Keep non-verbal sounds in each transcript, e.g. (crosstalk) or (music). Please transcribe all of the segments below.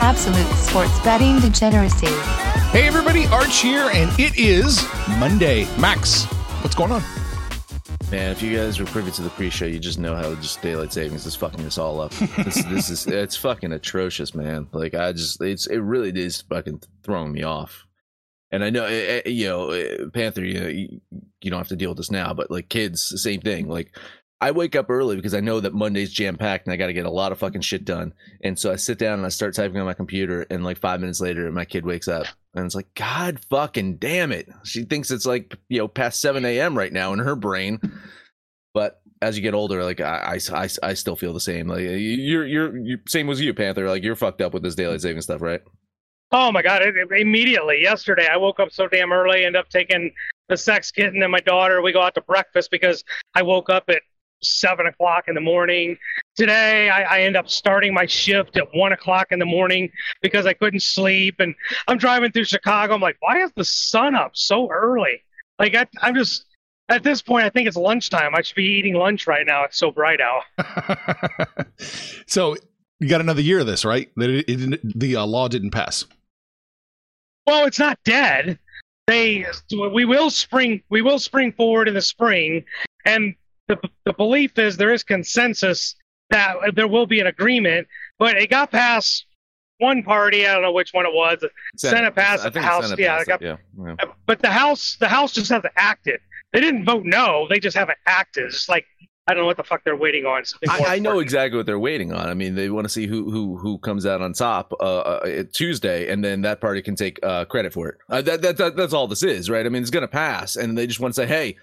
Absolute sports betting degeneracy. Hey everybody, Arch here, and it is Monday. Max, what's going on? Man, if you guys were privy to the pre-show, you just know how just daylight savings is fucking this all up. (laughs) This, this is it's fucking atrocious, man. Like I just it's it really is fucking throwing me off. And I know, eh, eh, you know, eh, Panther, you know, you, you don't have to deal with this now, but like kids, same thing. Like I wake up early because I know that Monday's jam packed and I got to get a lot of fucking shit done. And so I sit down and I start typing on my computer, and like five minutes later, my kid wakes up and it's like, God fucking damn it. She thinks it's like, you know, past 7 a.m. right now in her brain. But as you get older, like I, I, I, I still feel the same. Like you're, you're, you're, same as you, Panther. Like you're fucked up with this daylight saving stuff, right? Oh my god! It, it- immediately yesterday, I woke up so damn early. End up taking the sex kitten and my daughter. We go out to breakfast because I woke up at seven o'clock in the morning. Today, I, I end up starting my shift at one o'clock in the morning because I couldn't sleep. And I'm driving through Chicago. I'm like, why is the sun up so early? Like I, I'm just at this point, I think it's lunchtime. I should be eating lunch right now. It's so bright out. (laughs) so you got another year of this, right? That it, it, the uh, law didn't pass. well it's not dead they we will spring we will spring forward in the spring and the, the belief is there is consensus that there will be an agreement but it got past one party i don't know which one it was Senate passed I the House- Senate yeah, passed it it, yeah, yeah. but the house the house just hasn't acted they didn't vote no they just haven't acted it's like i don't know what the fuck they're waiting on I, I know important. exactly what they're waiting on. I mean, they want to see who who who comes out on top uh, uh, Tuesday, and then that party can take uh, credit for it. Uh, that, that that that's all this is, right? I mean, it's going to pass, and they just want to say, "Hey,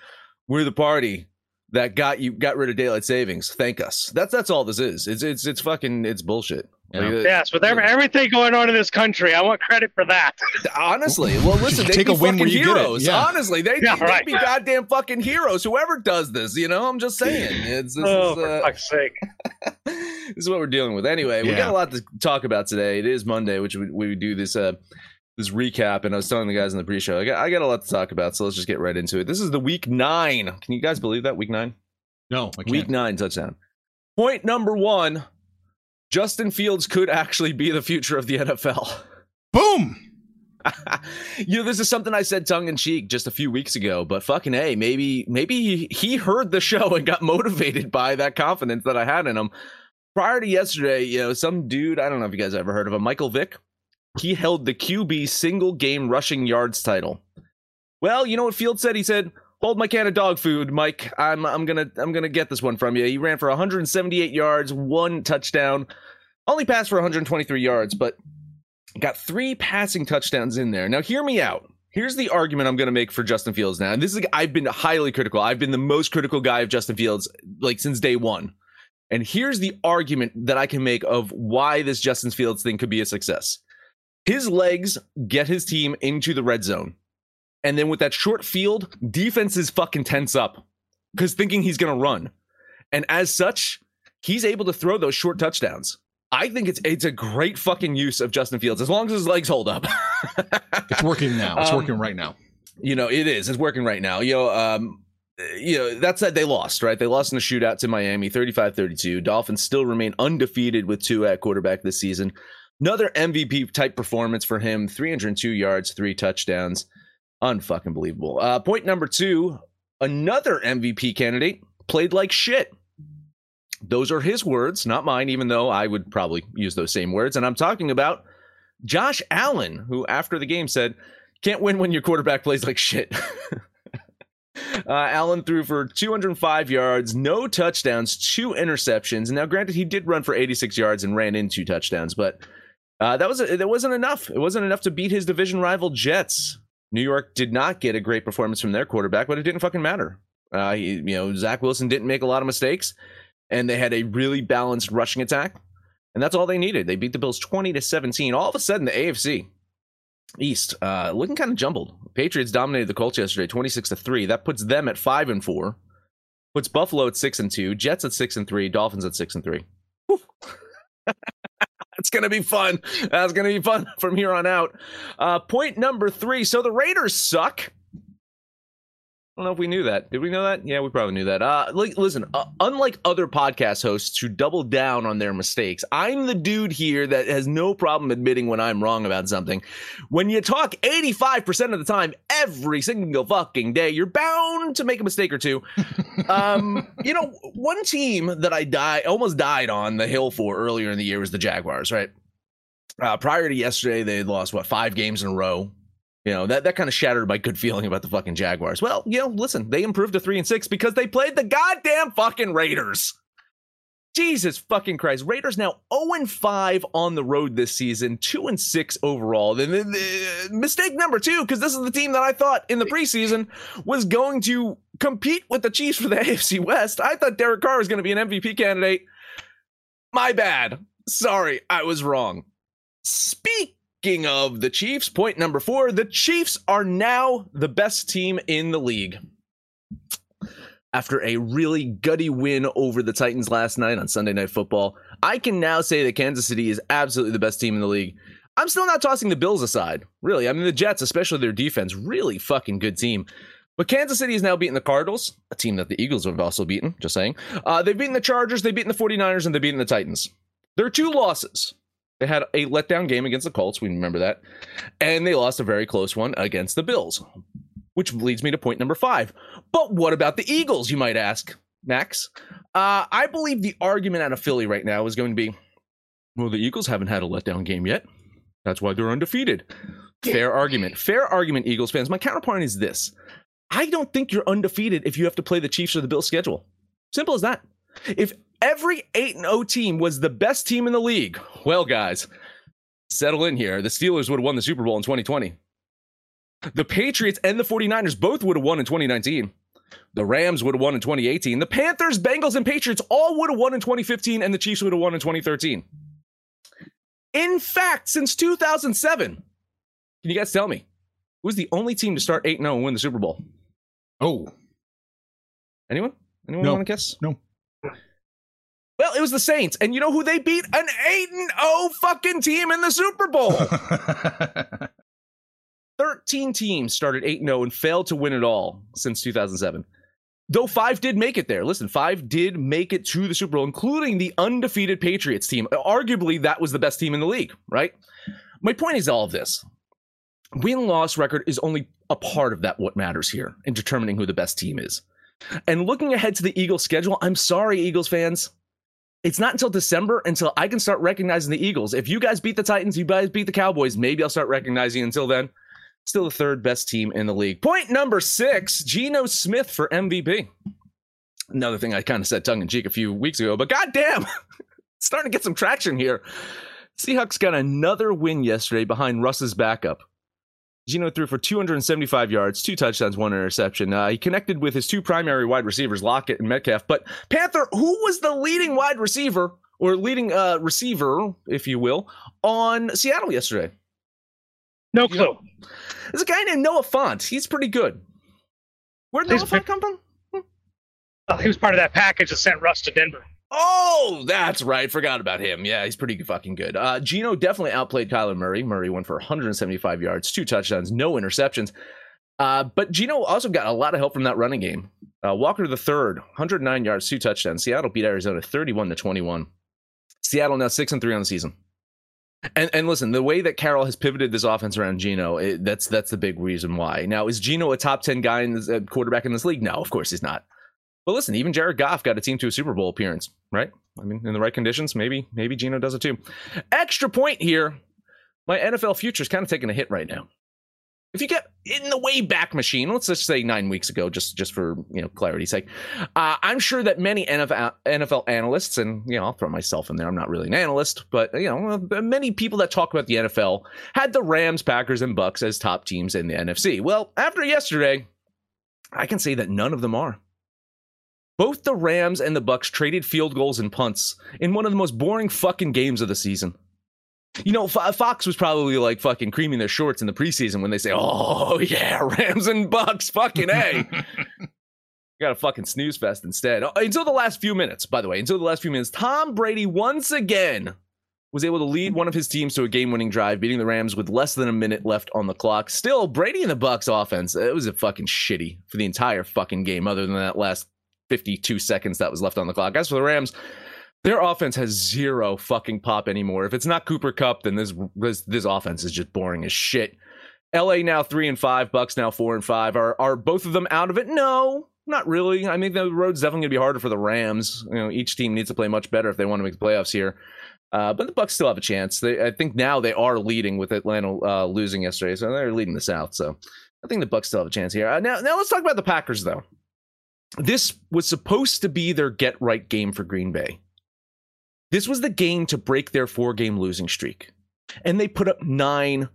we're the party that got you got rid of daylight savings. Thank us." That's that's all this is. It's it's it's fucking it's bullshit. Like, uh, yes with every, everything going on in this country i want credit for that (laughs) Honestly, well, listen, they Take be a win fucking where you get it, heroes. yeah. Honestly, they Yeah, they right. be goddamn fucking heroes. Whoever does this, you know, I'm just saying. (laughs) It's this oh is, for uh, fuck's sake (laughs) this is what we're dealing with. Anyway, we got a lot to talk about today. It is Monday, which we, we do this uh this recap, and I was telling the guys in the pre-show, I got I got a lot to talk about, so let's just get right into it. This is the week nine. Can you guys believe that week nine? No, I can't. Week nine touchdown. Point number one: Justin Fields could actually be the future of the NFL. Boom. (laughs) you know, this is something I said tongue in cheek just a few weeks ago, but fucking hey, maybe maybe he, he heard the show and got (laughs) motivated by that confidence that I had in him. Prior to yesterday, you know, some dude, I don't know if you guys ever heard of him, Michael Vick, he held the QB single game rushing yards title. Well, you know what Field said? He said, "Hold my can of dog food, Mike. I'm I'm gonna I'm gonna get this one from you." He ran for 178 yards, one touchdown, only passed for 123 yards, but got three passing touchdowns in there. Now, hear me out. Here's the argument I'm going to make for Justin Fields now. And this is, I've been highly critical. I've been the most critical guy of Justin Fields, like since day one. And here's the argument that I can make of why this Justin Fields thing could be a success. His legs get his team into the red zone. And then with that short field, defenses fucking tense up because thinking he's going to run. And as such, he's able to throw those short touchdowns. I think it's it's a great fucking use of Justin Fields as long as his legs hold up. (laughs) It's working now. It's Um, working right now. you know, it is. It's working right now. You know, um, you know, that said, they lost, right? They lost in the shootout to Miami, 35-32. Dolphins still remain undefeated with two at quarterback this season. Another MVP type performance for him, 302 yards, three touchdowns. Unfucking believable. Uh, point number two, another MVP candidate played like shit. Those are his words, not mine, even though I would probably use those same words. And I'm talking about Josh Allen, who after the game said, can't win when your quarterback plays like shit. (laughs) uh, Allen threw for 205 yards, no touchdowns, two interceptions. Now, granted, he did run for 86 yards and ran in two touchdowns, but uh, that was that wasn't enough. It wasn't enough to beat his division rival Jets. New York did not get a great performance from their quarterback, but it didn't fucking matter. Uh, he, you know, Zach Wilson didn't make a lot of mistakes. and they had a really balanced rushing attack, and that's all they needed. They beat the Bills 20 to 17. All of a sudden, the AFC East uh, looking kind of jumbled. Patriots dominated the Colts yesterday, 26 to three. That puts them at five and four. Puts Buffalo at six and two, Jets at six and three, Dolphins at six and three. (laughs) it's gonna be fun. That's gonna be fun (laughs) from here on out. Uh, point number three. So the Raiders suck. I don't know if we knew that. Did we know that? Yeah, we probably knew that. Uh, like, listen, uh, unlike other podcast hosts who double down on their mistakes, I'm the dude here that has no problem admitting when I'm wrong about something. When you talk 85% of the time, every single fucking day, you're bound to make a mistake or two. (laughs) um, you know, one team that I die almost died on the hill for earlier in the year was the Jaguars, right? Uh, prior to yesterday, they lost what five games in a row. You know, that, that kind of shattered my good feeling about the fucking Jaguars. Well, you know, listen, they improved to three and six because they played the goddamn fucking Raiders. Jesus fucking Christ. Raiders now 0 and 5 on the road this season, 2 and 6 overall. The, the, the uh, mistake number two, because this is the team that I thought in the preseason was going to compete with the Chiefs for the (laughs) AFC West. I thought Derek Carr was going to be an MVP candidate. My bad. Sorry, I was wrong. Speak Speaking of the Chiefs, point number four the Chiefs are now the best team in the league. After a really gutty win over the Titans last night on Sunday Night Football, I can now say that Kansas City is absolutely the best team in the league. I'm still not tossing the Bills aside. Really. I mean, the Jets, especially their defense, really fucking good team. But Kansas City is now beating the Cardinals, a team that the Eagles have also beaten, just saying. Uh, they've beaten the Chargers, they've beaten the 49ers, and they've beaten the Titans. There are two losses. They had a letdown game against the Colts. We remember that. And they lost a very close one against the Bills, which leads me to point number five. But what about the Eagles, you might ask, Max? Uh, I believe the argument out of Philly right now is going to be well, the Eagles haven't had a letdown game yet. That's why they're undefeated. Fair argument. Fair argument, Eagles fans. My counterpoint is this I don't think you're undefeated if you have to play the Chiefs or the Bills schedule. Simple as that. If every 8 0 team was the best team in the league. Well, guys, settle in here. The Steelers would have won the Super Bowl in 2020. The Patriots and the 49ers both would have won in 2019. The Rams would have won in 2018. The Panthers, Bengals, and Patriots all would have won in 2015, and the Chiefs would have won in 2013. In fact, since 2007, can you guys tell me who's the only team to start 8 0 and win the Super Bowl? Oh. Anyone? Anyone No. want to guess? No. Well, it was the Saints. And you know who they beat? An 8 and 0 fucking team in the Super Bowl. (laughs) 13 teams started 8 and 0 and failed to win it all since 2007. Though five did make it there. Listen, five did make it to the Super Bowl, including the undefeated Patriots team. Arguably, that was the best team in the league, right? My point is all of this win loss record is only a part of that, what matters here in determining who the best team is. And looking ahead to the Eagles schedule, I'm sorry, Eagles fans. It's not until December until I can start recognizing the Eagles. If you guys beat the Titans, you guys beat the Cowboys, maybe I'll start recognizing. Until then, still the third best team in the league. Point number six Geno Smith for MVP. Another thing I kind of said tongue in cheek a few weeks ago, but goddamn, (laughs) starting to get some traction here. Seahawks got another win yesterday behind Russ's backup. Geno threw for 275 yards, two touchdowns, one interception. Uh, he connected with his two primary wide receivers, Lockett and Metcalf. But Panther, who was the leading wide receiver or leading uh, receiver, if you will, on Seattle yesterday? No clue. There's a guy named Noah Fant. He's pretty good. Where'd He's Noah Fant come from? Oh, he was part of that package that sent Russ to Denver. Oh, that's right. Forgot about him. Yeah, he's pretty fucking good. Uh, Geno definitely outplayed Kyler Murray. Murray went for 175 yards, two touchdowns, no interceptions. Uh, but Geno also got a lot of help from that running game. Uh, Walker the third, 109 yards, two touchdowns. Seattle beat Arizona 31 to 21. Seattle now six and three on the season. And and listen, the way that Carroll has pivoted this offense around Geno, it, that's that's the big reason why. Now, is Geno a top 10 guy in this, uh, quarterback in this league? No, of course he's not. But listen, even Jared Goff got a team to a Super Bowl appearance, right? I mean, in the right conditions, maybe maybe Geno does it too. Extra point here. My NFL future is kind of taking a hit right now. If you get in the way back machine, let's just say nine weeks ago, just just for you know clarity's sake, uh, I'm sure that many NFL NFL analysts, and you know I'll throw myself in there. I'm not really an analyst, but you know many people that talk about the NFL had the Rams, Packers, and Bucks as top teams in the NFC. Well, after yesterday, I can say that none of them are. Both the Rams and the Bucks traded field goals and punts in one of the most boring fucking games of the season. You know, Fox was probably like fucking creaming their shorts in the preseason when they say, "Oh (laughs) yeah, Rams and Bucks, fucking a." (laughs) got a fucking snooze fest instead. Oh, until the last few minutes, by the way, until the last few minutes, Tom Brady once again was able to lead one of his teams to a game-winning drive, beating the Rams with less than a minute left on the clock. Still, Brady and the Bucks offense, it was a fucking shitty for the entire fucking game, other than that last 52 seconds that was left on the clock. As for the Rams, their offense has zero fucking pop anymore. If it's not Cooper Kupp, then this this, this offense is just boring as shit. LA now three and five, Bucks now four and five. Are are both of them out of it? No, not really. I mean, the road's definitely gonna be harder for the Rams. You know, each team needs to play much better if they want to make the playoffs here. Uh, but the Bucks still have a chance. They, I think now they are leading with Atlanta uh, losing yesterday, so they're leading the South. So I think the Bucks still have a chance here. Uh, now, now let's talk about the Packers though. This was supposed to be their get right game for Green Bay. This was the game to break their four game losing streak. And they put up nine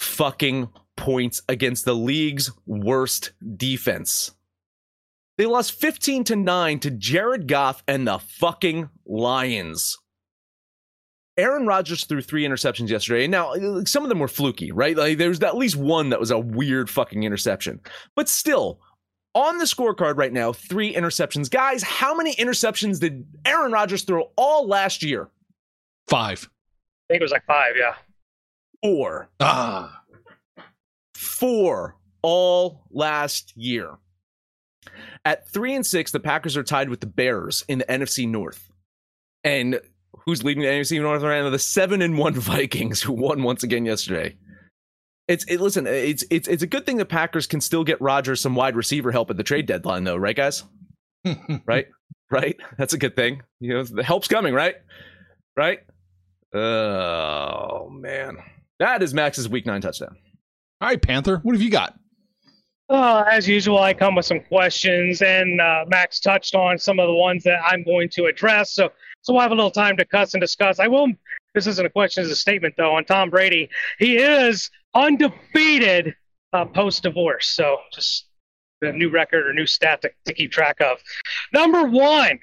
fucking points against the league's worst defense. They lost 15 to 9 to Jared Goff and the fucking Lions. Aaron Rodgers threw three interceptions yesterday. Now, some of them were fluky, right? Like there was at least one that was a weird fucking interception. But still, on the scorecard right now, three interceptions. Guys, how many interceptions did Aaron Rodgers throw all last year? Five. I think it was like five, yeah. Four. Ah. Four all last year. At three and six, the Packers are tied with the Bears in the NFC North. And who's leading the NFC North right now? The seven and one (laughs) Vikings, who won once again yesterday. It's it, listen, it's it's it's a good thing the Packers can still get Rodgers some wide receiver help at the trade deadline, though, right, guys? (laughs) right, right. That's a good thing. You know, the help's coming, right? Right. Oh man, that is Max's Week Nine touchdown. All right, Panther, what have you got? Uh, as usual, I come with some questions, and uh, Max touched on some of the ones that I'm going to address. So, so we'll have a little time to cuss and discuss. I will. This isn't a question; it's a statement, though. On Tom Brady, he is undefeated uh, post divorce. So, just a new record or new stat to, to keep track of. Number one,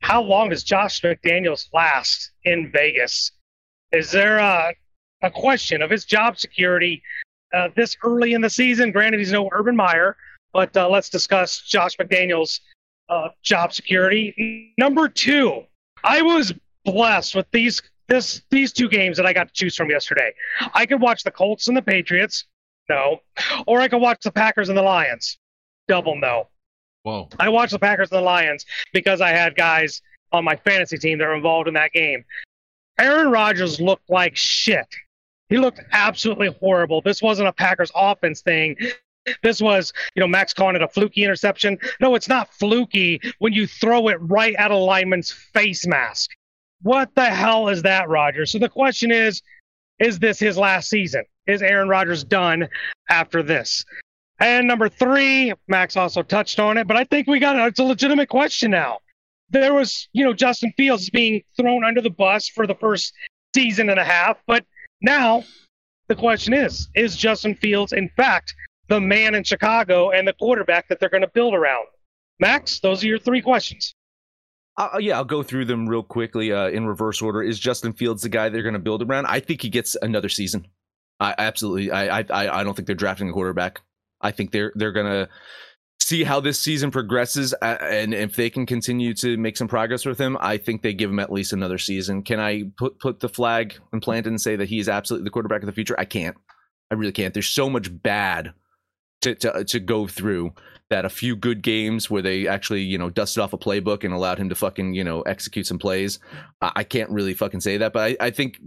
how long does Josh McDaniels last in Vegas? Is there a, a question of his job security uh, this early in the season. Granted, he's no Urban Meyer, but uh, let's discuss Josh McDaniels' uh, job security. Number two, I was blessed with these this these two games that I got to choose from yesterday. I could watch the Colts and the Patriots, no, or I could watch the Packers and the Lions, double no. Whoa! I watched the Packers and the Lions because I had guys on my fantasy team that were involved in that game. Aaron Rodgers looked like shit he looked absolutely horrible. This wasn't a Packers offense thing. This was, you know, Max calling it a fluky interception. No, it's not fluky when you throw it right at a lineman's face mask. What the hell is that, Roger? So the question is, is this his last season? Is Aaron Rodgers done after this? And number three, Max also touched on it, but I think we got it. It's a legitimate question now. There was, you know, Justin Fields being thrown under the bus for the first season and a half, but now, the question is Is Justin Fields, in fact, the man in Chicago and the quarterback that they're going to build around? Max, those are your three questions. Uh, yeah, I'll go through them real quickly uh, in reverse order. Is Justin Fields the guy they're going to build around? I think he gets another season. I absolutely. I I I don't think they're drafting a quarterback. I think they're they're going to see how this season progresses uh, and if they can continue to make some progress with him i think they give him at least another season can i put put the flag and plant and say that he is absolutely the quarterback of the future i can't i really can't there's so much bad to, to, to go through that a few good games where they actually you know dusted off a playbook and allowed him to fucking you know execute some plays i, I can't really fucking say that but I, I think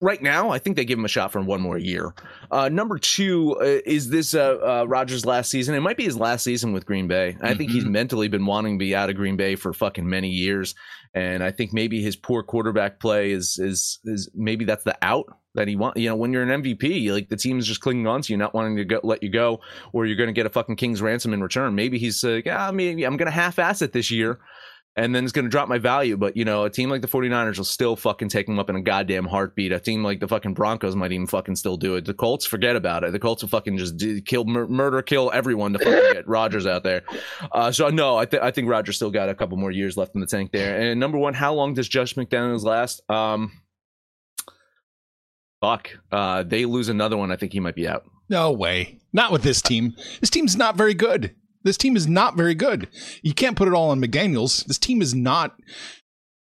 right now, I think they give him a shot for one more year. Uh, number two, uh, is this uh, uh, Rodgers' last season? It might be his last season with Green Bay. I think he's mm-hmm. mentally been wanting to be out of Green Bay for fucking many years, and I think maybe his poor quarterback play is is is maybe that's the out that he want. You know, when you're an MVP, like the team is just clinging on to you, not wanting to go, let you go, or you're going to get a fucking king's ransom in return. Maybe he's like, uh, yeah, maybe I'm going to half-ass it this year and then it's going to drop my value. But, you know, a team like the 49ers will still fucking take him up in a goddamn heartbeat. A team like the fucking Broncos might even fucking still do it. The Colts, forget about it. The Colts will fucking just do, kill, mur- murder, kill everyone to fucking get (laughs) Rodgers out there. Uh, so, no, I, th- I think Rodgers still got a couple more years left in the tank there. And number one, how long does Josh McDaniels last? Um, fuck. Uh, they lose another one. I think he might be out. No way. Not with this team. This team's not very good. This team is not very good. You can't put it all on McDaniels. This team is not.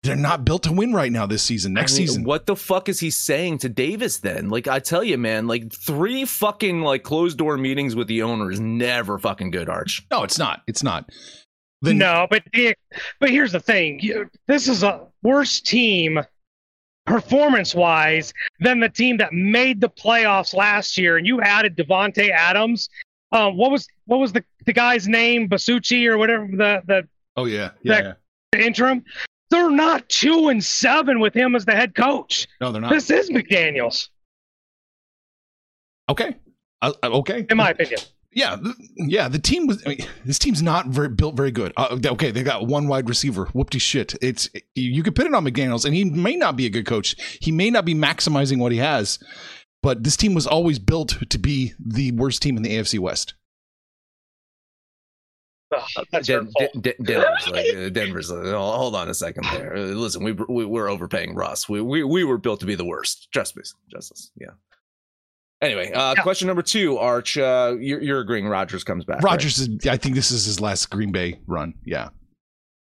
They're not built to win right now this season. Next I mean, season. What the fuck is he saying to Davis then? Like I tell you, man, like three fucking like closed door meetings with the owner is never fucking good, Arch. No, it's not. It's not. Then- no, but the, but here's the thing: this is a worse team performance-wise than the team that made the playoffs last year. And you added Davante Adams. Um, what was what was the, the guy's name? Bisaccia or whatever the the Oh yeah, yeah. Yeah. interim. They're not two and seven with him as the head coach. No, they're not. This is McDaniels, Okay. Uh, uh, okay. in my opinion. Yeah, yeah. The team was. I mean, this team's not very built very good. Uh, okay, they got one wide receiver. Whoopty shit. It's you could put it on McDaniels, and he may not be a good coach. He may not be maximizing what he has, but this team was always built to be the worst team in the AFC West. Ugh, that's Den- hurtful. Den- Den- Denver's like uh, Denver's like, oh, hold on a second there. Uh, Listen, we, we we're overpaying Russ. We, we we were built to be the worst. Trust me, Justice. Yeah. Anyway, uh, Yeah. question number two, Arch. Uh, you're, you're agreeing Rodgers comes back. right? Rodgers is. I think this is his last Green Bay run. Yeah,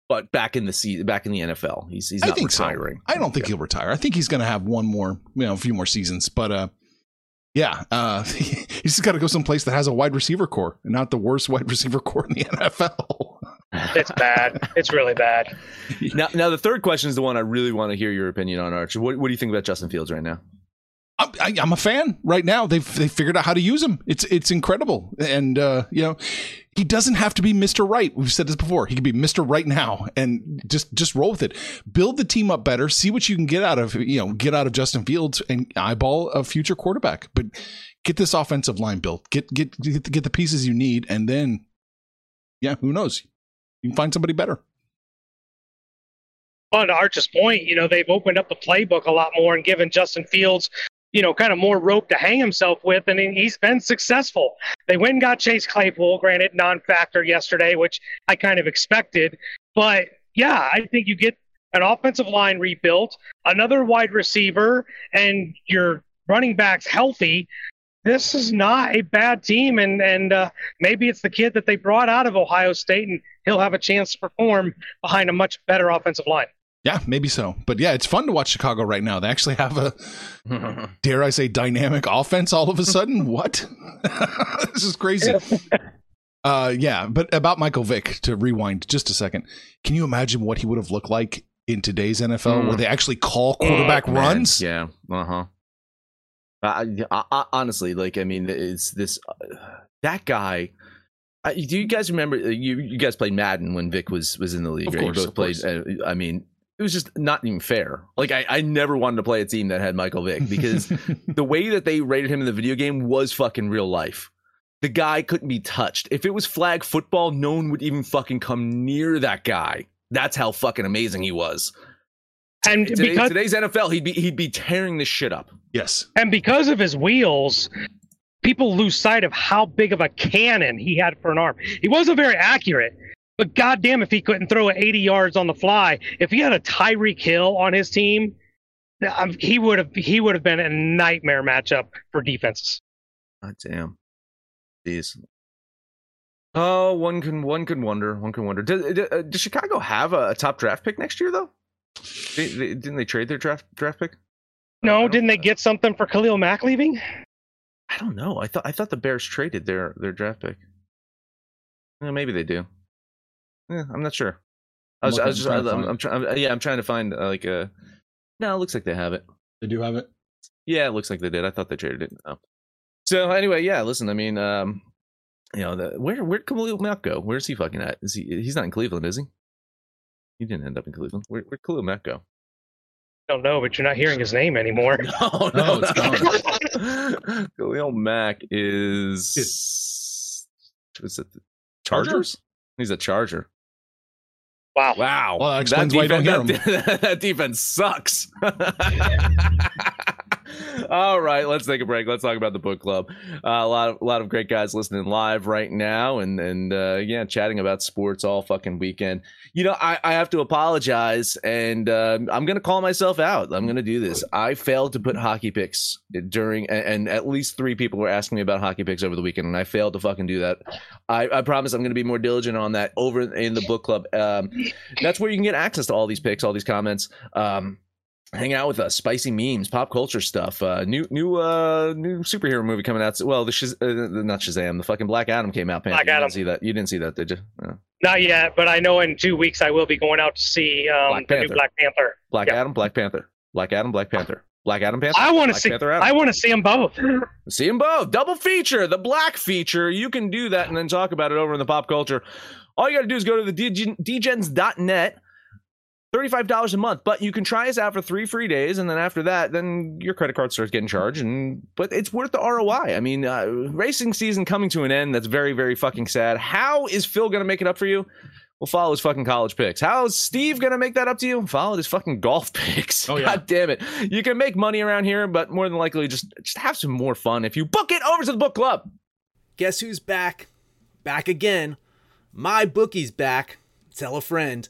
but back in the season, back in the NFL, he's he's I not think so. retiring. I don't think he'll retire. I think he's going to have one more, you know, a few more seasons. But uh, yeah, uh, (laughs) he's just got to go someplace that has a wide receiver core, and not the worst wide receiver core in the (laughs) NFL. It's bad. It's really bad. Now, now the third question is the one I really want to hear your opinion on, Arch. What, what do you think about Justin Fields right now? I'm, I, I'm a fan right now. They've they figured out how to use him. It's it's incredible, and uh, you know, he doesn't have to be Mister Right. We've said this before. He can be Mister Right now, and just just roll with it. Build the team up better. See what you can get out of you know get out of Justin Fields and eyeball a future quarterback. But get this offensive line built. Get get get the, get the pieces you need, and then yeah, who knows? You can find somebody better. On to Arch's point, you know, they've opened up the playbook a lot more and given Justin Fields, you know, kind of more rope to hang himself with, and he's been successful. They went and got Chase Claypool, granted non-factor yesterday, which I kind of expected, but yeah, I think you get an offensive line rebuilt, another wide receiver, and your running backs healthy. This is not a bad team, and and uh, maybe it's the kid that they brought out of Ohio State, and he'll have a chance to perform behind a much better offensive line. Yeah, maybe so. But yeah, it's fun to watch Chicago right now. They actually have a (laughs) dare I say dynamic offense all of a sudden. (laughs) what? (laughs) this is crazy. Uh yeah, but about Michael Vick to rewind just a second. Can you imagine what he would have looked like in today's NFL where Mm. they actually call quarterback Man, runs? Yeah. Uh huh. I, I, I, honestly, like, I mean, it's this uh, that guy. I, do you guys remember? uh, You you guys played Madden when Vick was was in the league. Of right? course, you both played. course. Uh, I mean, it was just not even fair. Like, I, I never wanted to play a team that had Michael Vick because (laughs) the way that they rated him in the video game was fucking real life. The guy couldn't be touched. If it was flag football, no one would even fucking come near that guy. That's how fucking amazing he was. And Today, because today's NFL, he'd be he'd be tearing this shit up. yes. and because of his wheels, people lose sight of how big of a cannon he had for an arm. He wasn't very accurate, but goddamn if he couldn't throw it 80 yards on the fly. If he had a Tyreek Hill on his team, um, he would have he would have been a nightmare matchup for defenses. God damn. Jeez. Oh, one can one can wonder. One can wonder. Does, does, uh, Chicago have a, top draft pick next year though? They, they, didn't they trade their draft draft pick? No, didn't they get something for Khalil Mack leaving? I don't know. I thought I thought the Bears traded their their draft pick. Maybe they do. Yeah, I'm not sure. I was, I was just, looking- I'm, trying I'm. Yeah, I'm trying to find uh, like a. No, it looks like they have it. They do have it. Yeah, it looks like they did. I thought they traded it. No. So anyway, yeah. Listen, I mean, um, you know, the, where where'd Khalil Mack go? Where's he fucking at? Is he? He's not in Cleveland, is he? He didn't end up in Cleveland. Where where'd Khalil Mack go? I don't know, but you're not hearing his name anymore. (laughs) No, No, it's gone. (laughs) Khalil Mack is. Is- Was it the Charger? Chargers? He's a Charger. Wow. Wow. Well, that explains why you don't hear that, (laughs) that defense sucks. (laughs) All right, let's take a break. Let's talk about the book club. Uh, a lot of a lot of great guys listening live right now, and and uh, yeah, chatting about sports all fucking weekend. You know, I, I have to apologize, and uh, I'm gonna call myself out. I'm gonna do this. I failed to put hockey picks during, and, and at least three people were asking me about hockey picks over the weekend, and I failed to fucking do that. I, I promise I'm gonna be more diligent on that over in the book club. Um, that's where you can get access to all these picks, all these comments. Um, hang out with us spicy memes pop culture stuff uh new new uh new superhero movie coming out well the Shaz- uh, not shazam the fucking black adam came out Panther. Black you Adam. didn't see that you didn't see that did you No. Not yet, but I know in two weeks I will be going out to see um, Black the new Panther. Black Panther. black Yeah. adam black panther black adam black panther black adam panther I want to see. Panther Adam. I want to see them both. See them both. Double feature. The black feature. You can do that and then talk about it over in the pop culture. All you got to do is go to the dgen- degens.net. $35 a month, but you can try us out for three free days. And then after that, then your credit card starts getting charged. And But it's worth the ROI. I mean, uh, racing season coming to an end. That's very, very fucking sad. How is Phil going to make it up for you? Well, follow his fucking college picks. How is Steve going to make that up to you? Follow his fucking golf (laughs) picks. Oh, yeah. God damn it. You can make money around here, but more than likely just, just have some more fun if you book it over to the book club. Guess who's back? Back again. My bookie's back. Tell a friend.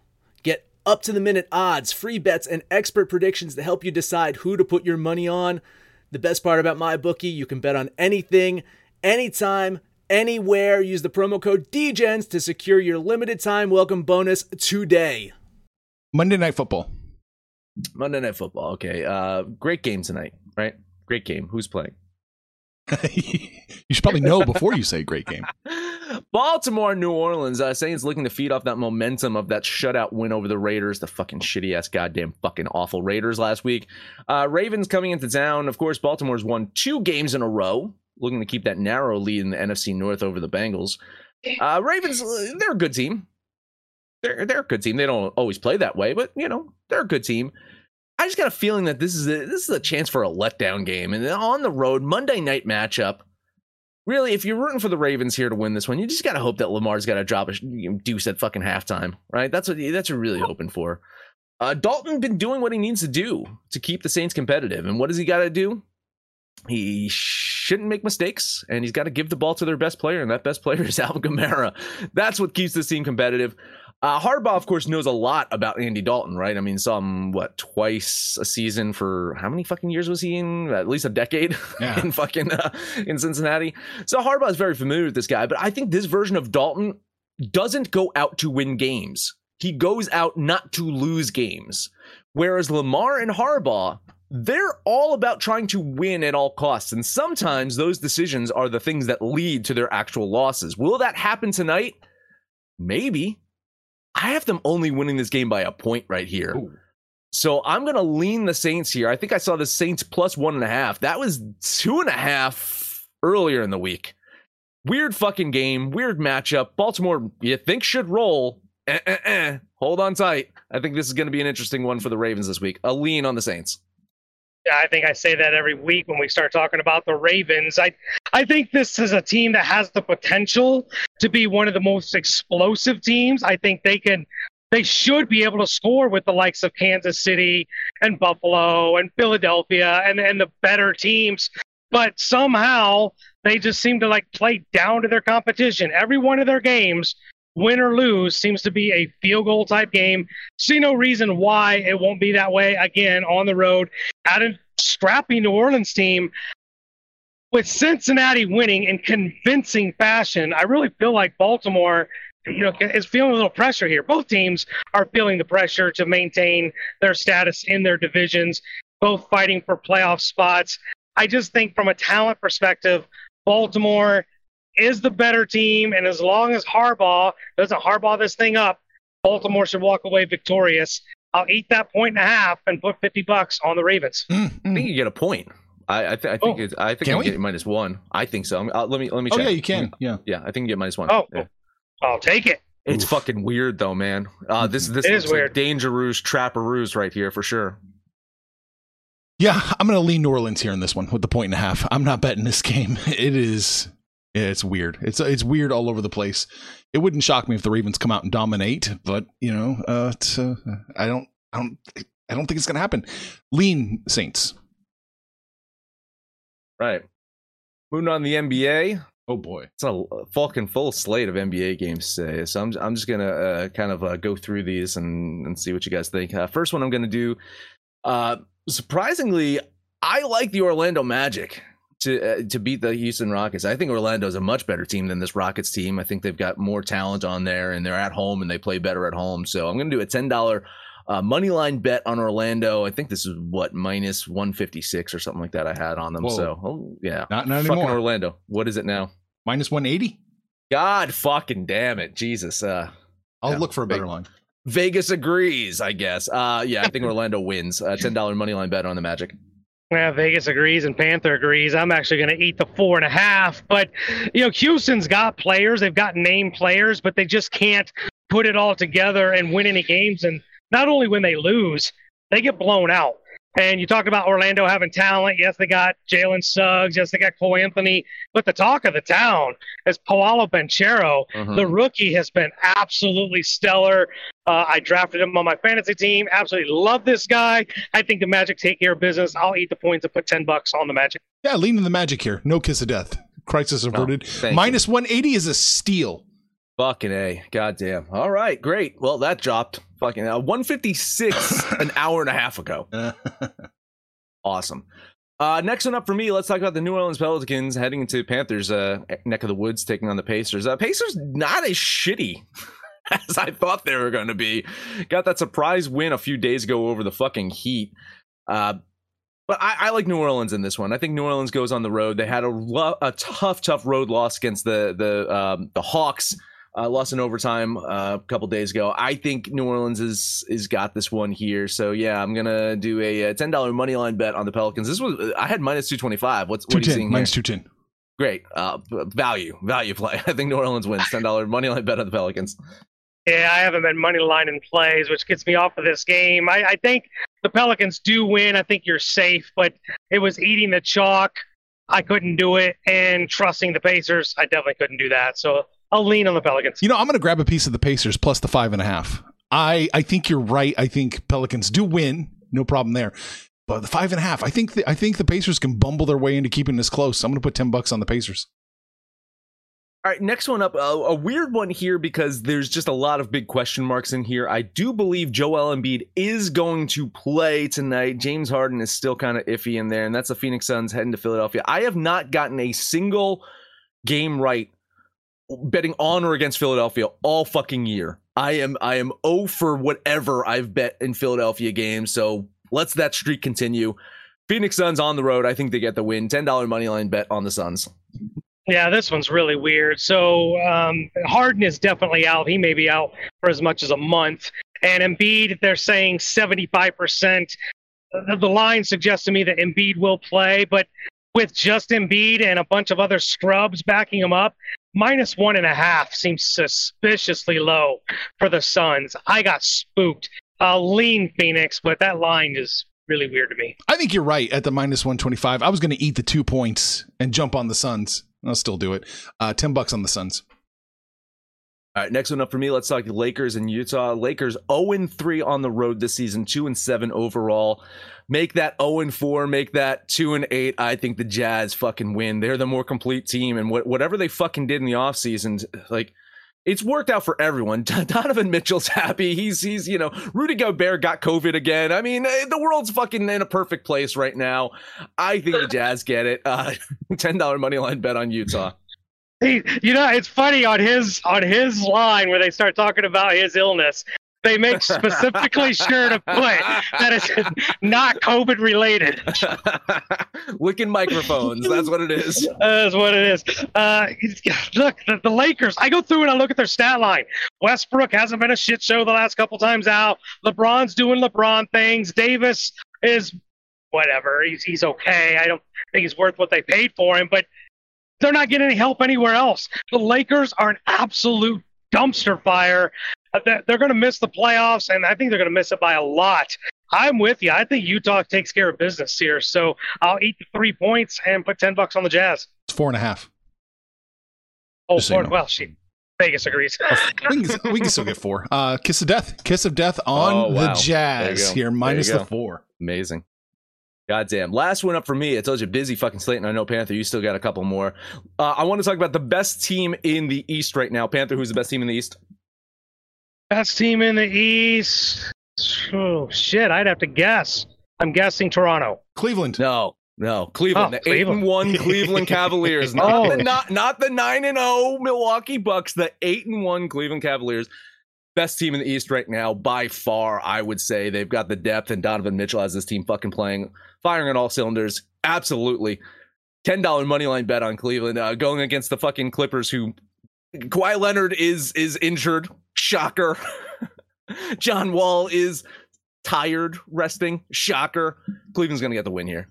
Get up to the minute odds, free bets, and expert predictions to help you decide who to put your money on. The best part about my bookie, you can bet on anything, anytime, anywhere. Use the promo code DEGENS to secure your limited time welcome bonus today. Monday Night Football. Monday Night Football. Okay. Uh, great game tonight, right? Great game. Who's playing? (laughs) you should probably know before you say great game. (laughs) Baltimore, New Orleans. Uh, Saints looking to feed off that momentum of that shutout win over the Raiders, the fucking shitty ass, goddamn fucking awful Raiders last week. Uh, Ravens coming into town. Of course, Baltimore's won two games in a row, looking to keep that narrow lead in the NFC North over the Bengals. Uh, Ravens, uh, they're a good team. They're they're a good team. They don't always play that way, but you know they're a good team. I just got a feeling that this is a, this is a chance for a letdown game, and on the road Monday night matchup. Really, if you're rooting for the Ravens here to win this one, you just got to hope that Lamar's got to drop a deuce at fucking halftime, right? That's what that's what you're really hoping for. Uh, Dalton been doing what he needs to do to keep the Saints competitive, and what does he got to do? He shouldn't make mistakes, and he's got to give the ball to their best player, and that best player (laughs) is Alvin Kamara. That's what keeps this team competitive. Uh, Harbaugh, of course, knows a lot about Andy Dalton, right? I mean, saw him what twice a season for how many fucking years was he in? At least a decade (laughs) Yeah. in fucking uh, in Cincinnati. So Harbaugh is very familiar with this guy, but I think this version of Dalton doesn't go out to win games. He goes out not to lose games. Whereas Lamar and Harbaugh, they're all about trying to win at all costs. And sometimes those decisions are the things that lead to their actual losses. Will that happen tonight? Maybe. I have them only winning this game by a point right here. So I'm going to lean the Saints here. I think I saw the Saints plus one and a half. That was two and a half earlier in the week. Weird fucking game, weird matchup. Baltimore, you think should roll. Eh, eh, eh. Hold on tight. I think this is going to be an interesting one for the Ravens this week. A lean on the Saints. I think I say that every week when we start talking about the Ravens. I I think this is a team that has the potential to be one of the most explosive teams. I think they can they should be able to score with the likes of Kansas City and Buffalo and Philadelphia and, and the better teams. But somehow they just seem to like play down to their competition. Every one of their games, win or lose, seems to be a field goal type game. See no reason why it won't be that way again on the road at a scrappy New Orleans team with Cincinnati winning in convincing fashion. I really feel like Baltimore, you know, is feeling a little pressure here. Both teams are feeling the pressure to maintain their status in their divisions, both fighting for playoff spots. I just think from a talent perspective, Baltimore is the better team, and as long as Harbaugh doesn't Harbaugh this thing up, Baltimore should walk away victorious. I'll eat that point and a half and put fifty bucks on the Ravens. Mm, I think you get a point. I, I, th- I think Oh. it's, I think Can you we? get minus one. I think so. Uh, let me let me Check. Oh yeah, you can. Yeah. Yeah, I think you get minus one. Oh, Yeah. I'll take it. It's Oof. fucking weird though, man. Uh, this is this It is looks like weird. dangerous trapperoos right here for sure. Yeah, I'm going to lean New Orleans here in this one with the point and a half. I'm not betting this game. (laughs) It is, yeah, it's weird. It's it's weird all over the place. It wouldn't shock me if the Ravens come out and dominate, but you know, uh, uh, I don't, I don't, I don't think it's going to happen. Lean Saints. Right. Moving on the NBA. Oh boy. It's a fucking full slate of NBA games today, so I'm I'm just gonna uh, kind of uh, go through these and, and see what you guys think. Uh, first one I'm gonna do. Uh, surprisingly, I like the Orlando Magic to uh, to beat the Houston Rockets. I think Orlando is a much better team than this Rockets team. I think they've got more talent on there, and they're at home and they play better at home. So I'm gonna do a ten dollar. Uh, money line bet on Orlando. I think this is what minus one fifty six or something like that. I had on them. Whoa. So oh, yeah, Not not fucking anymore. Orlando. What is it now? Minus 180. God fucking damn it, Jesus. Uh, I'll Yeah, look for a better big- line. Vegas agrees, I guess. Uh, yeah, I think (laughs) Orlando wins. Uh, Ten dollar money line bet on the Magic. Yeah, Vegas agrees and Panther agrees. I'm actually going to eat the four and a half. But, you know, Houston's got players. They've got name players, but they just can't put it all together and win any games. And not only when they lose, they get blown out. And you talk about Orlando having talent. Yes, they got Jalen Suggs. Yes, they got Cole Anthony. But the talk of the town is Paolo Banchero. Mhm. The rookie has been absolutely stellar. Uh, I drafted him on my fantasy team. Absolutely love this guy. I think the Magic take care of business. I'll eat the points and put ten bucks on the Magic. Yeah, lean in the Magic here. No kiss of death. Crisis averted. thank Minus 180 is a steal. Fucking a. Goddamn. All right, great. Well, that dropped. Fucking uh, one fifty six (laughs) an hour and a half ago. (laughs) Awesome. Uh, next one up for me, let's talk about the New Orleans Pelicans heading into Panthers uh, neck of the woods, taking on the Pacers. Uh, Pacers not as shitty (laughs) as I thought they were going to be. Got that surprise win a few days ago over the fucking Heat. Uh, but I, I like New Orleans in this one. I think New Orleans goes on the road. They had a, lo- a tough, tough road loss against the the um, the Hawks. Uh, lost in overtime uh, a couple days ago. I think New Orleans is is got this one here. So yeah, I'm gonna do a, uh ten dollar money line bet on the Pelicans. This was I had minus two twenty five. What's what are you seeing here? Minus 210. Great uh, value value play. (laughs) I think New Orleans wins ten dollar (laughs) money line bet on the Pelicans. Yeah, I haven't been money line in plays, which gets me off of this game. I, I think the Pelicans do win. I think you're safe, but it was eating the chalk. I couldn't do it, and trusting the Pacers, I definitely couldn't do that. So I'll lean on the Pelicans. You know, I'm going to grab a piece of the Pacers plus the five and a half. I I think you're right. I think Pelicans do win, no problem there. But the five and a half, I think the, I think the Pacers can bumble their way into keeping this close. I'm going to put ten bucks on the Pacers. All right, next one up, a, a weird one here because there's just a lot of big question marks in here. I do believe Joel Embiid is going to play tonight. James Harden is still kind of iffy in there, and that's the Phoenix Suns heading to Philadelphia. I have not gotten a single game right betting on or against Philadelphia all fucking year. I am I am 0 for whatever I've bet in Philadelphia games, so let's that streak continue. Phoenix Suns on the road. I think they get the win. $10 money line bet on the Suns. Yeah, this one's really weird. So um, Harden is definitely out. He may be out for as much as a month. And Embiid, they're saying 75%. The, the line suggests to me that Embiid will play, but with just Embiid and a bunch of other scrubs backing him up, minus one and a half seems suspiciously low for the Suns. I got spooked. I'll lean Phoenix, but that line is really weird to me. I think you're right at the minus 125. I was going to eat the two points and jump on the Suns. I'll still do it. Uh, ten bucks on the Suns. All right, next one up for me. Let's talk Lakers and Utah. Lakers 0 3 on the road this season, 2 and 7 overall. Make that 0 4, make that 2 and 8. I think the Jazz fucking win. They're the more complete team. And what, whatever they fucking did in the offseason, like it's worked out for everyone. (laughs) Donovan Mitchell's happy. He's he's you know Rudy Gobert got COVID again. I mean, eh, the world's fucking in a perfect place right now. I think the Jazz get it. Uh, (laughs) Ten dollar money line bet on Utah. He, you know, it's funny on his on his line where they start talking about his illness. They make specifically sure to put that it's not COVID related. (laughs) Licking microphones. That's what it is. (laughs) That's what it is. Uh, look, the, the Lakers. I go through and I look at their stat line. Westbrook hasn't been a shit show the last couple times out. LeBron's doing LeBron things. Davis is whatever. He's he's okay. I don't think he's worth what they paid for him, but they're not getting any help anywhere else. The Lakers are an absolute dumpster fire. Uh, They're, they're going to miss the playoffs, and I think they're going to miss it by a lot. I'm with you. I think Utah takes care of business here, so I'll eat the three points and put ten bucks on the Jazz. It's four and a half. Oh, Just so you Lord, know. well, she Vegas agrees. we, can, we can still get four. (laughs) Uh, kiss of death. Kiss of death on Oh, wow. the Jazz here, minus the four. Amazing. Goddamn. Last one up for me. I told you, busy fucking slate, and I know Panther, you still got a couple more. Uh, I want to talk about the best team in the East right now. Panther, who's the best team in the East? Best team in the East. Oh shit, I'd have to guess. I'm guessing Toronto. Cleveland. No, no, Cleveland. Oh, the eight and one Cleveland (laughs) Cavaliers. Not Oh. the not not the nine and zero Milwaukee Bucks. The eight and one Cleveland Cavaliers. Best team in the East right now by far. I would say they've got the depth, and Donovan Mitchell has this team fucking playing, firing on all cylinders. Absolutely. Ten dollar money line bet on Cleveland uh, going against the fucking Clippers, who Kawhi Leonard is is injured. Shocker. John Wall is tired, resting. Shocker. Cleveland's gonna get the win here.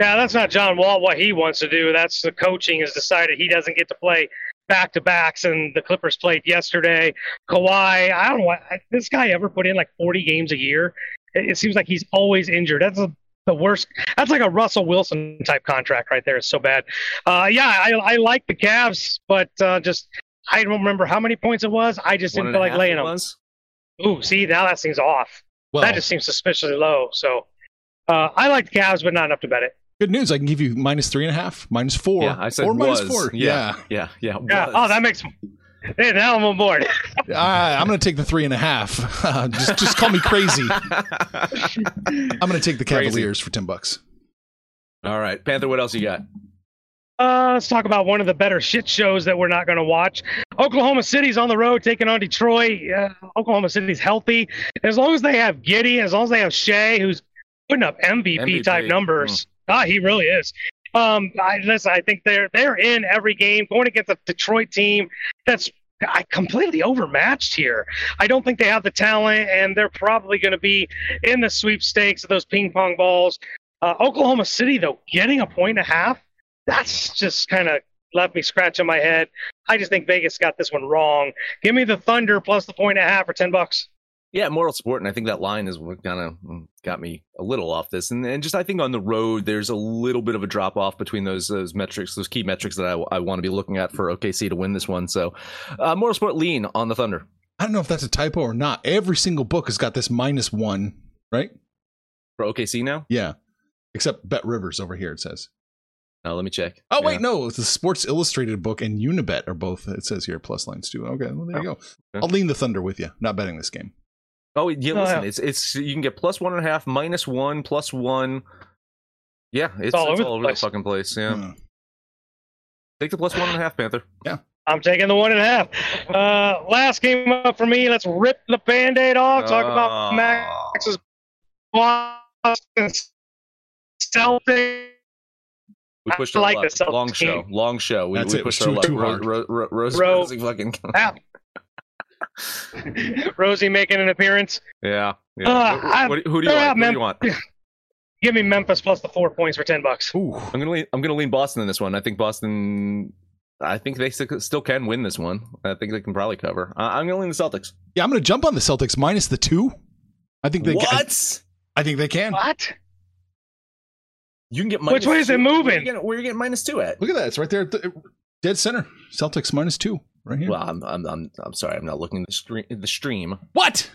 Yeah, that's not John Wall what he wants to do. That's the coaching has decided he doesn't get to play back to backs, and the Clippers played yesterday. Kawhi, I don't know. This guy ever put in like 40 games a year? It, it seems like he's always injured. That's a, the worst. That's like a Russell Wilson type contract right there. It's so bad. Uh, yeah, I, I like the Cavs, but uh, just I don't remember how many points it was. I just One didn't feel like laying them. was? Ooh, see now that seems off. Well, that just seems suspiciously low. So uh, I like the Cavs, but not enough to bet it. good news. I can give you minus three and a half, minus four, Yeah, I said or was. four. Yeah, yeah, yeah. Yeah. was. Oh, that makes. Hey, now I'm on board. (laughs) Yeah. I, I'm going to take the three and a half. (laughs) Uh, just, just call me crazy. (laughs) I'm going to take the Crazy. Cavaliers for ten bucks. All right, Panther. What else you got? Uh, let's talk about one of the better shit shows that we're not going to watch. Oklahoma City's on the road taking on Detroit. Uh, Oklahoma City's healthy. As long as they have Giddey, as long as they have Shai, who's putting up MVP, MVP. type numbers. Ah, he really is. Um, I listen. I think they're they're in every game going against a Detroit team that's I completely overmatched here. I don't think they have the talent, and they're probably going to be in the sweepstakes of those ping pong balls. Uh, Oklahoma City, though, getting a point and a half, that's just kind of left me scratching my head. I just think Vegas got this one wrong. Give me the Thunder plus the point and a half for 10 bucks. Yeah, moral support, and I think that line is what kind of got me a little off this, and, and just I think on the road there's a little bit of a drop off between those those metrics, those key metrics that I, I want to be looking at for OKC to win this one. So, uh, moral support lean on the Thunder. I don't know if that's a typo or not. Every single book has got this minus one, right? for OKC now. Yeah, except BetRivers over here. It says. Uh, let me check. Oh wait, Yeah. no, it's the Sports Illustrated book and Unibet are both. It says here plus lines too. Okay, well there you go. okay. I'll lean the Thunder with you. Not betting this game. Oh yeah, Oh, listen, yeah. it's it's you can get plus one and a half, minus one, plus one. Yeah, it's, it's all, over, the, place. fucking place. Yeah, Hmm. take the plus one and a half, Panther. Yeah. I'm taking the one and a half. Uh, last game up for me. Let's rip the band aid off. Talk Oh. about Max's Boston Celtics. We pushed I our like luck. the Celtics long show, game. long show. We, That's we it. It was pushed our too- luck. too hard. Ro- Ro- Rose, Ro- Rosie fucking. (laughs) (laughs) Rosie making an appearance. yeah. yeah. Uh, What- what- who do you yeah, like? Who do you want? (laughs) Give me Memphis plus the four points for ten bucks. Ooh, I'm gonna lean. I'm gonna lean Boston in this one. I think Boston. I think they still can win this one. I think they can probably cover. Uh, I'm gonna lean the Celtics. yeah. I'm going to jump on the Celtics minus the two. I think they. Can, what? I think they can. What? You can get Which way is it two. Where moving? you getting, where you getting minus two at? Look at that. It's right there, at the, dead center. Celtics minus two, right here. Well, I'm, I'm, I'm, I'm sorry. I'm not looking at the stream. The stream. what?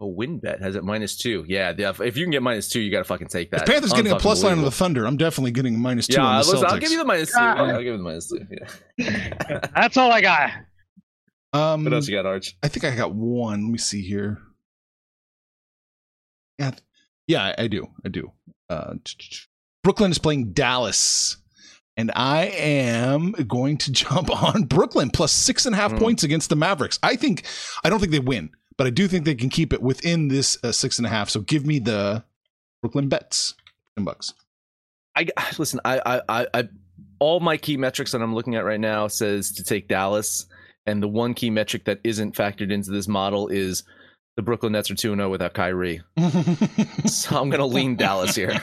A WynnBET has it minus two. Yeah, yeah, if- if you can get minus two, you got to fucking take that. If Panthers getting a plus line on the Thunder, I'm definitely getting minus two Yeah, on the listen, Celtics. I'll give you the minus two. Yeah, I'll give you the minus two. Yeah. That's all I got. Um, What else you got, Arch? I think I got one. Let me see here. Yeah, yeah, I, I do. I do. Uh, Brooklyn is playing Dallas, and I am going to (laughs) jump on Brooklyn plus six and a half Hmm. points against the Mavericks. I think I don't think they win, but I do think they can keep it within this uh, six and a half. So give me the Brooklyn Nets, ten bucks. I (sighs) listen. I, I, I, I, all my key metrics that I'm looking at right now says to take Dallas, and the one key metric that isn't factored into this model is the Brooklyn Nets are 2 0 without Kyrie. (laughs) So I'm gonna lean Dallas here.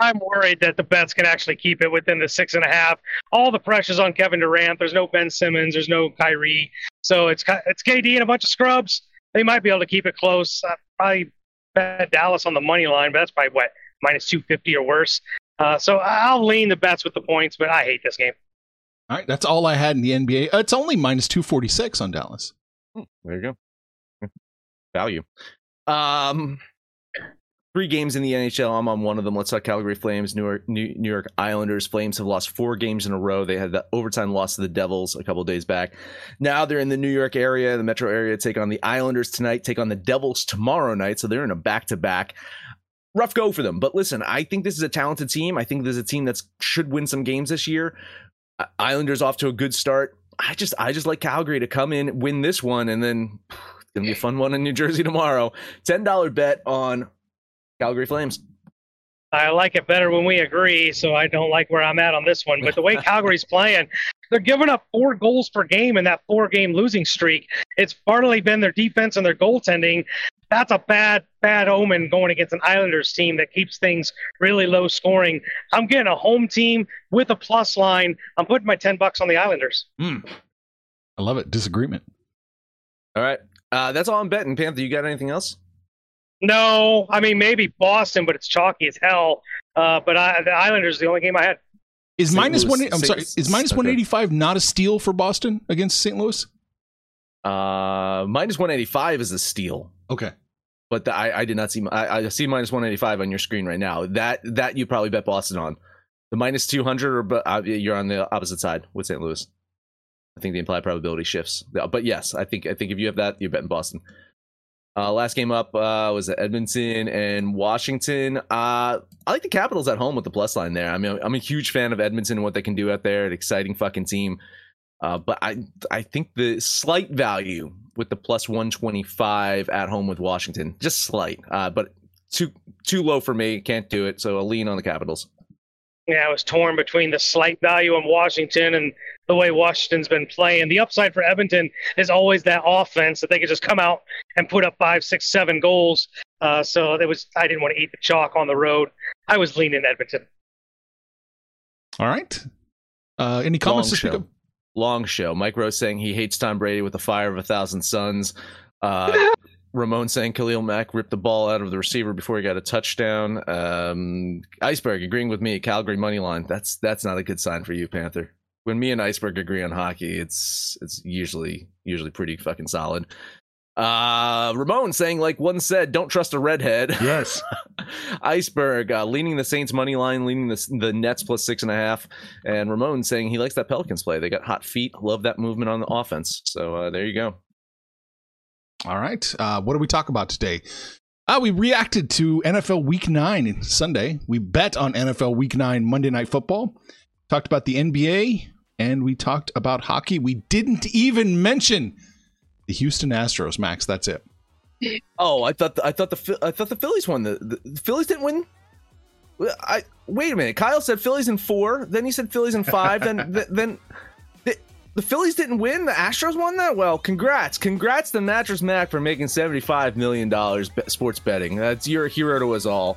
I'm worried that the Nets can actually keep it within the six and a half. All the pressure's on Kevin Durant. There's no Ben Simmons. There's no Kyrie. So it's it's KD and a bunch of scrubs. They might be able to keep it close. I probably bet Dallas on the money line, but that's probably what minus two fifty or worse. Uh, so I'll lean the Nets with the points, but I hate this game. All right, that's all I had in the NBA. It's only minus two forty six on Dallas. There you go. Value. Um, three games in the NHL. I'm on one of them. Let's talk Calgary Flames, New York, New, York Islanders. Flames have lost four games in a row. They had the overtime loss to the Devils a couple days back. Now they're in the New York area, the metro area. Take on the Islanders tonight. Take on the Devils tomorrow night. So they're in a back to back. Rough go for them. But listen, I think this is a talented team. I think this is a team that should win some games this year. Islanders off to a good start. I just I just like Calgary to come in, win this one, and then gonna be a fun one in New Jersey tomorrow. Ten dollar bet on Calgary Flames. I like it better when we agree, so I don't like where I'm at on this one. But the way (laughs) Calgary's playing, they're giving up four goals per game in that four game losing streak. It's partly been their defense and their goaltending. That's a bad, bad omen going against an Islanders team that keeps things really low scoring. I'm getting a home team with a plus line. I'm putting my 10 bucks on the Islanders. Hmm. I love it. Disagreement. All right, uh, that's all I'm betting. Panther, you got anything else? No, I mean, maybe Boston, but it's chalky as hell. Uh, but I, the Islanders is the only game I had. Is St. minus Louis- one? I'm St. sorry. Is minus okay. one eighty five not a steal for Boston against St. Louis? Uh, minus one eighty five is a steal. Okay. but the, I, I did not see. I, I see minus one eighty five on your screen right now. That that you probably bet Boston on. The minus two hundred, or but uh, you're on the opposite side with St. Louis. I think the implied probability shifts. But yes, I think I think if you have that, you're betting Boston. Uh, last game up uh, was Edmonton and Washington. Uh, I like the Capitals at home with the plus line there. I mean, I'm a huge fan of Edmonton and what they can do out there. An exciting fucking team. Uh, but I I think the slight value with the plus 125 at home with Washington, just slight, uh, but too too low for me. Can't do it. So I'll lean on the Capitals. Yeah, I was torn between the slight value on Washington and the way Washington's been playing. The upside for Edmonton is always that offense that they could just come out and put up five, six, seven goals. Uh, so it was I didn't want to eat the chalk on the road. I was leaning Edmonton. All right. Uh, any comments Long to speak show. of? Long show. Mike Rose saying he hates Tom Brady with the fire of a thousand suns. Uh, (laughs) Ramon saying Khalil Mack ripped the ball out of the receiver before he got a touchdown. Um, Iceberg agreeing with me. Calgary money line. That's that's not a good sign for you, Panther. When me and Iceberg agree on hockey, it's it's usually usually pretty fucking solid. Uh, Ramon saying like one said, don't trust a redhead. (laughs) Yes. Iceberg uh, leaning the Saints money line, leaning the the Nets plus six and a half, and Ramon saying he likes that Pelicans play. They got hot feet, love that movement on the offense. So uh, there you go. All right. Uh, what do we talk about today? Uh, we reacted to NFL Week 9 Sunday. We bet on NFL Week 9 Monday Night Football. Talked about the NBA, and we talked about hockey. We didn't even mention the Houston Astros, Max. That's it. Oh, I thought the, I thought the I thought the Phillies won. The, the, the Phillies didn't win. I wait a minute. Kyle said Phillies in four. Then he said Phillies in five. then th- (laughs) then the, Phillies didn't win. The Astros won that. Well, congrats, congrats to Mattress Mac for making seventy five million dollars sports betting. That's you're a hero to us all.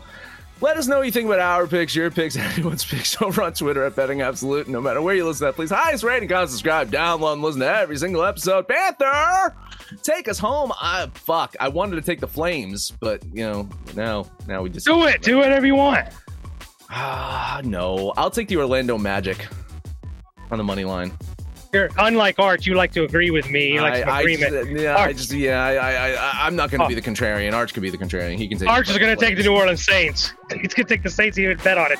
Let us know what you think about our picks, your picks, (laughs) anyone's picks over on Twitter at Betting Absolute. No matter where you listen to that, please highest rating, comment, subscribe, download, and listen to every single episode. Panther, take us home. I fuck. I wanted to take the Flames, but you know, now now we just Do it. Do whatever you want. Ah, no. I'll take the Orlando Magic on the money line. You're unlike Art. You like to agree with me. You like I, some I agreement. just, yeah, I Arch. just yeah, I, I, I I'm not going to Oh. be the contrarian. Arch could be the contrarian. He can take. Arch is going to take the New Orleans Saints. (laughs) He's going to take the Saints. He would bet on it.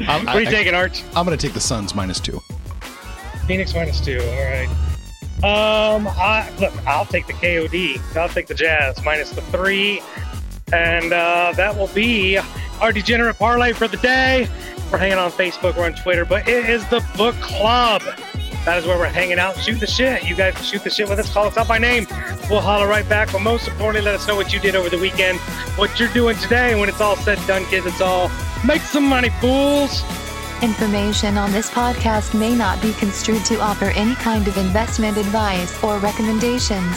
I'm, What are you taking, Arch? I'm going to take the Suns minus two. Phoenix minus two. All right. Um, I look. I'll take the KOD. I'll take the Jazz minus the three, and uh, that will be our degenerate parlay for the day. We're hanging on Facebook. We're on Twitter, but it is the book club. That is where we're hanging out, shoot the shit. You guys shoot the shit with us. Call us out by name. We'll holler right back. But most importantly, let us know what you did over the weekend, what you're doing today. And when it's all said and done, kids, it's all make some money, fools. Information on this podcast may not be construed to offer any kind of investment advice or recommendations.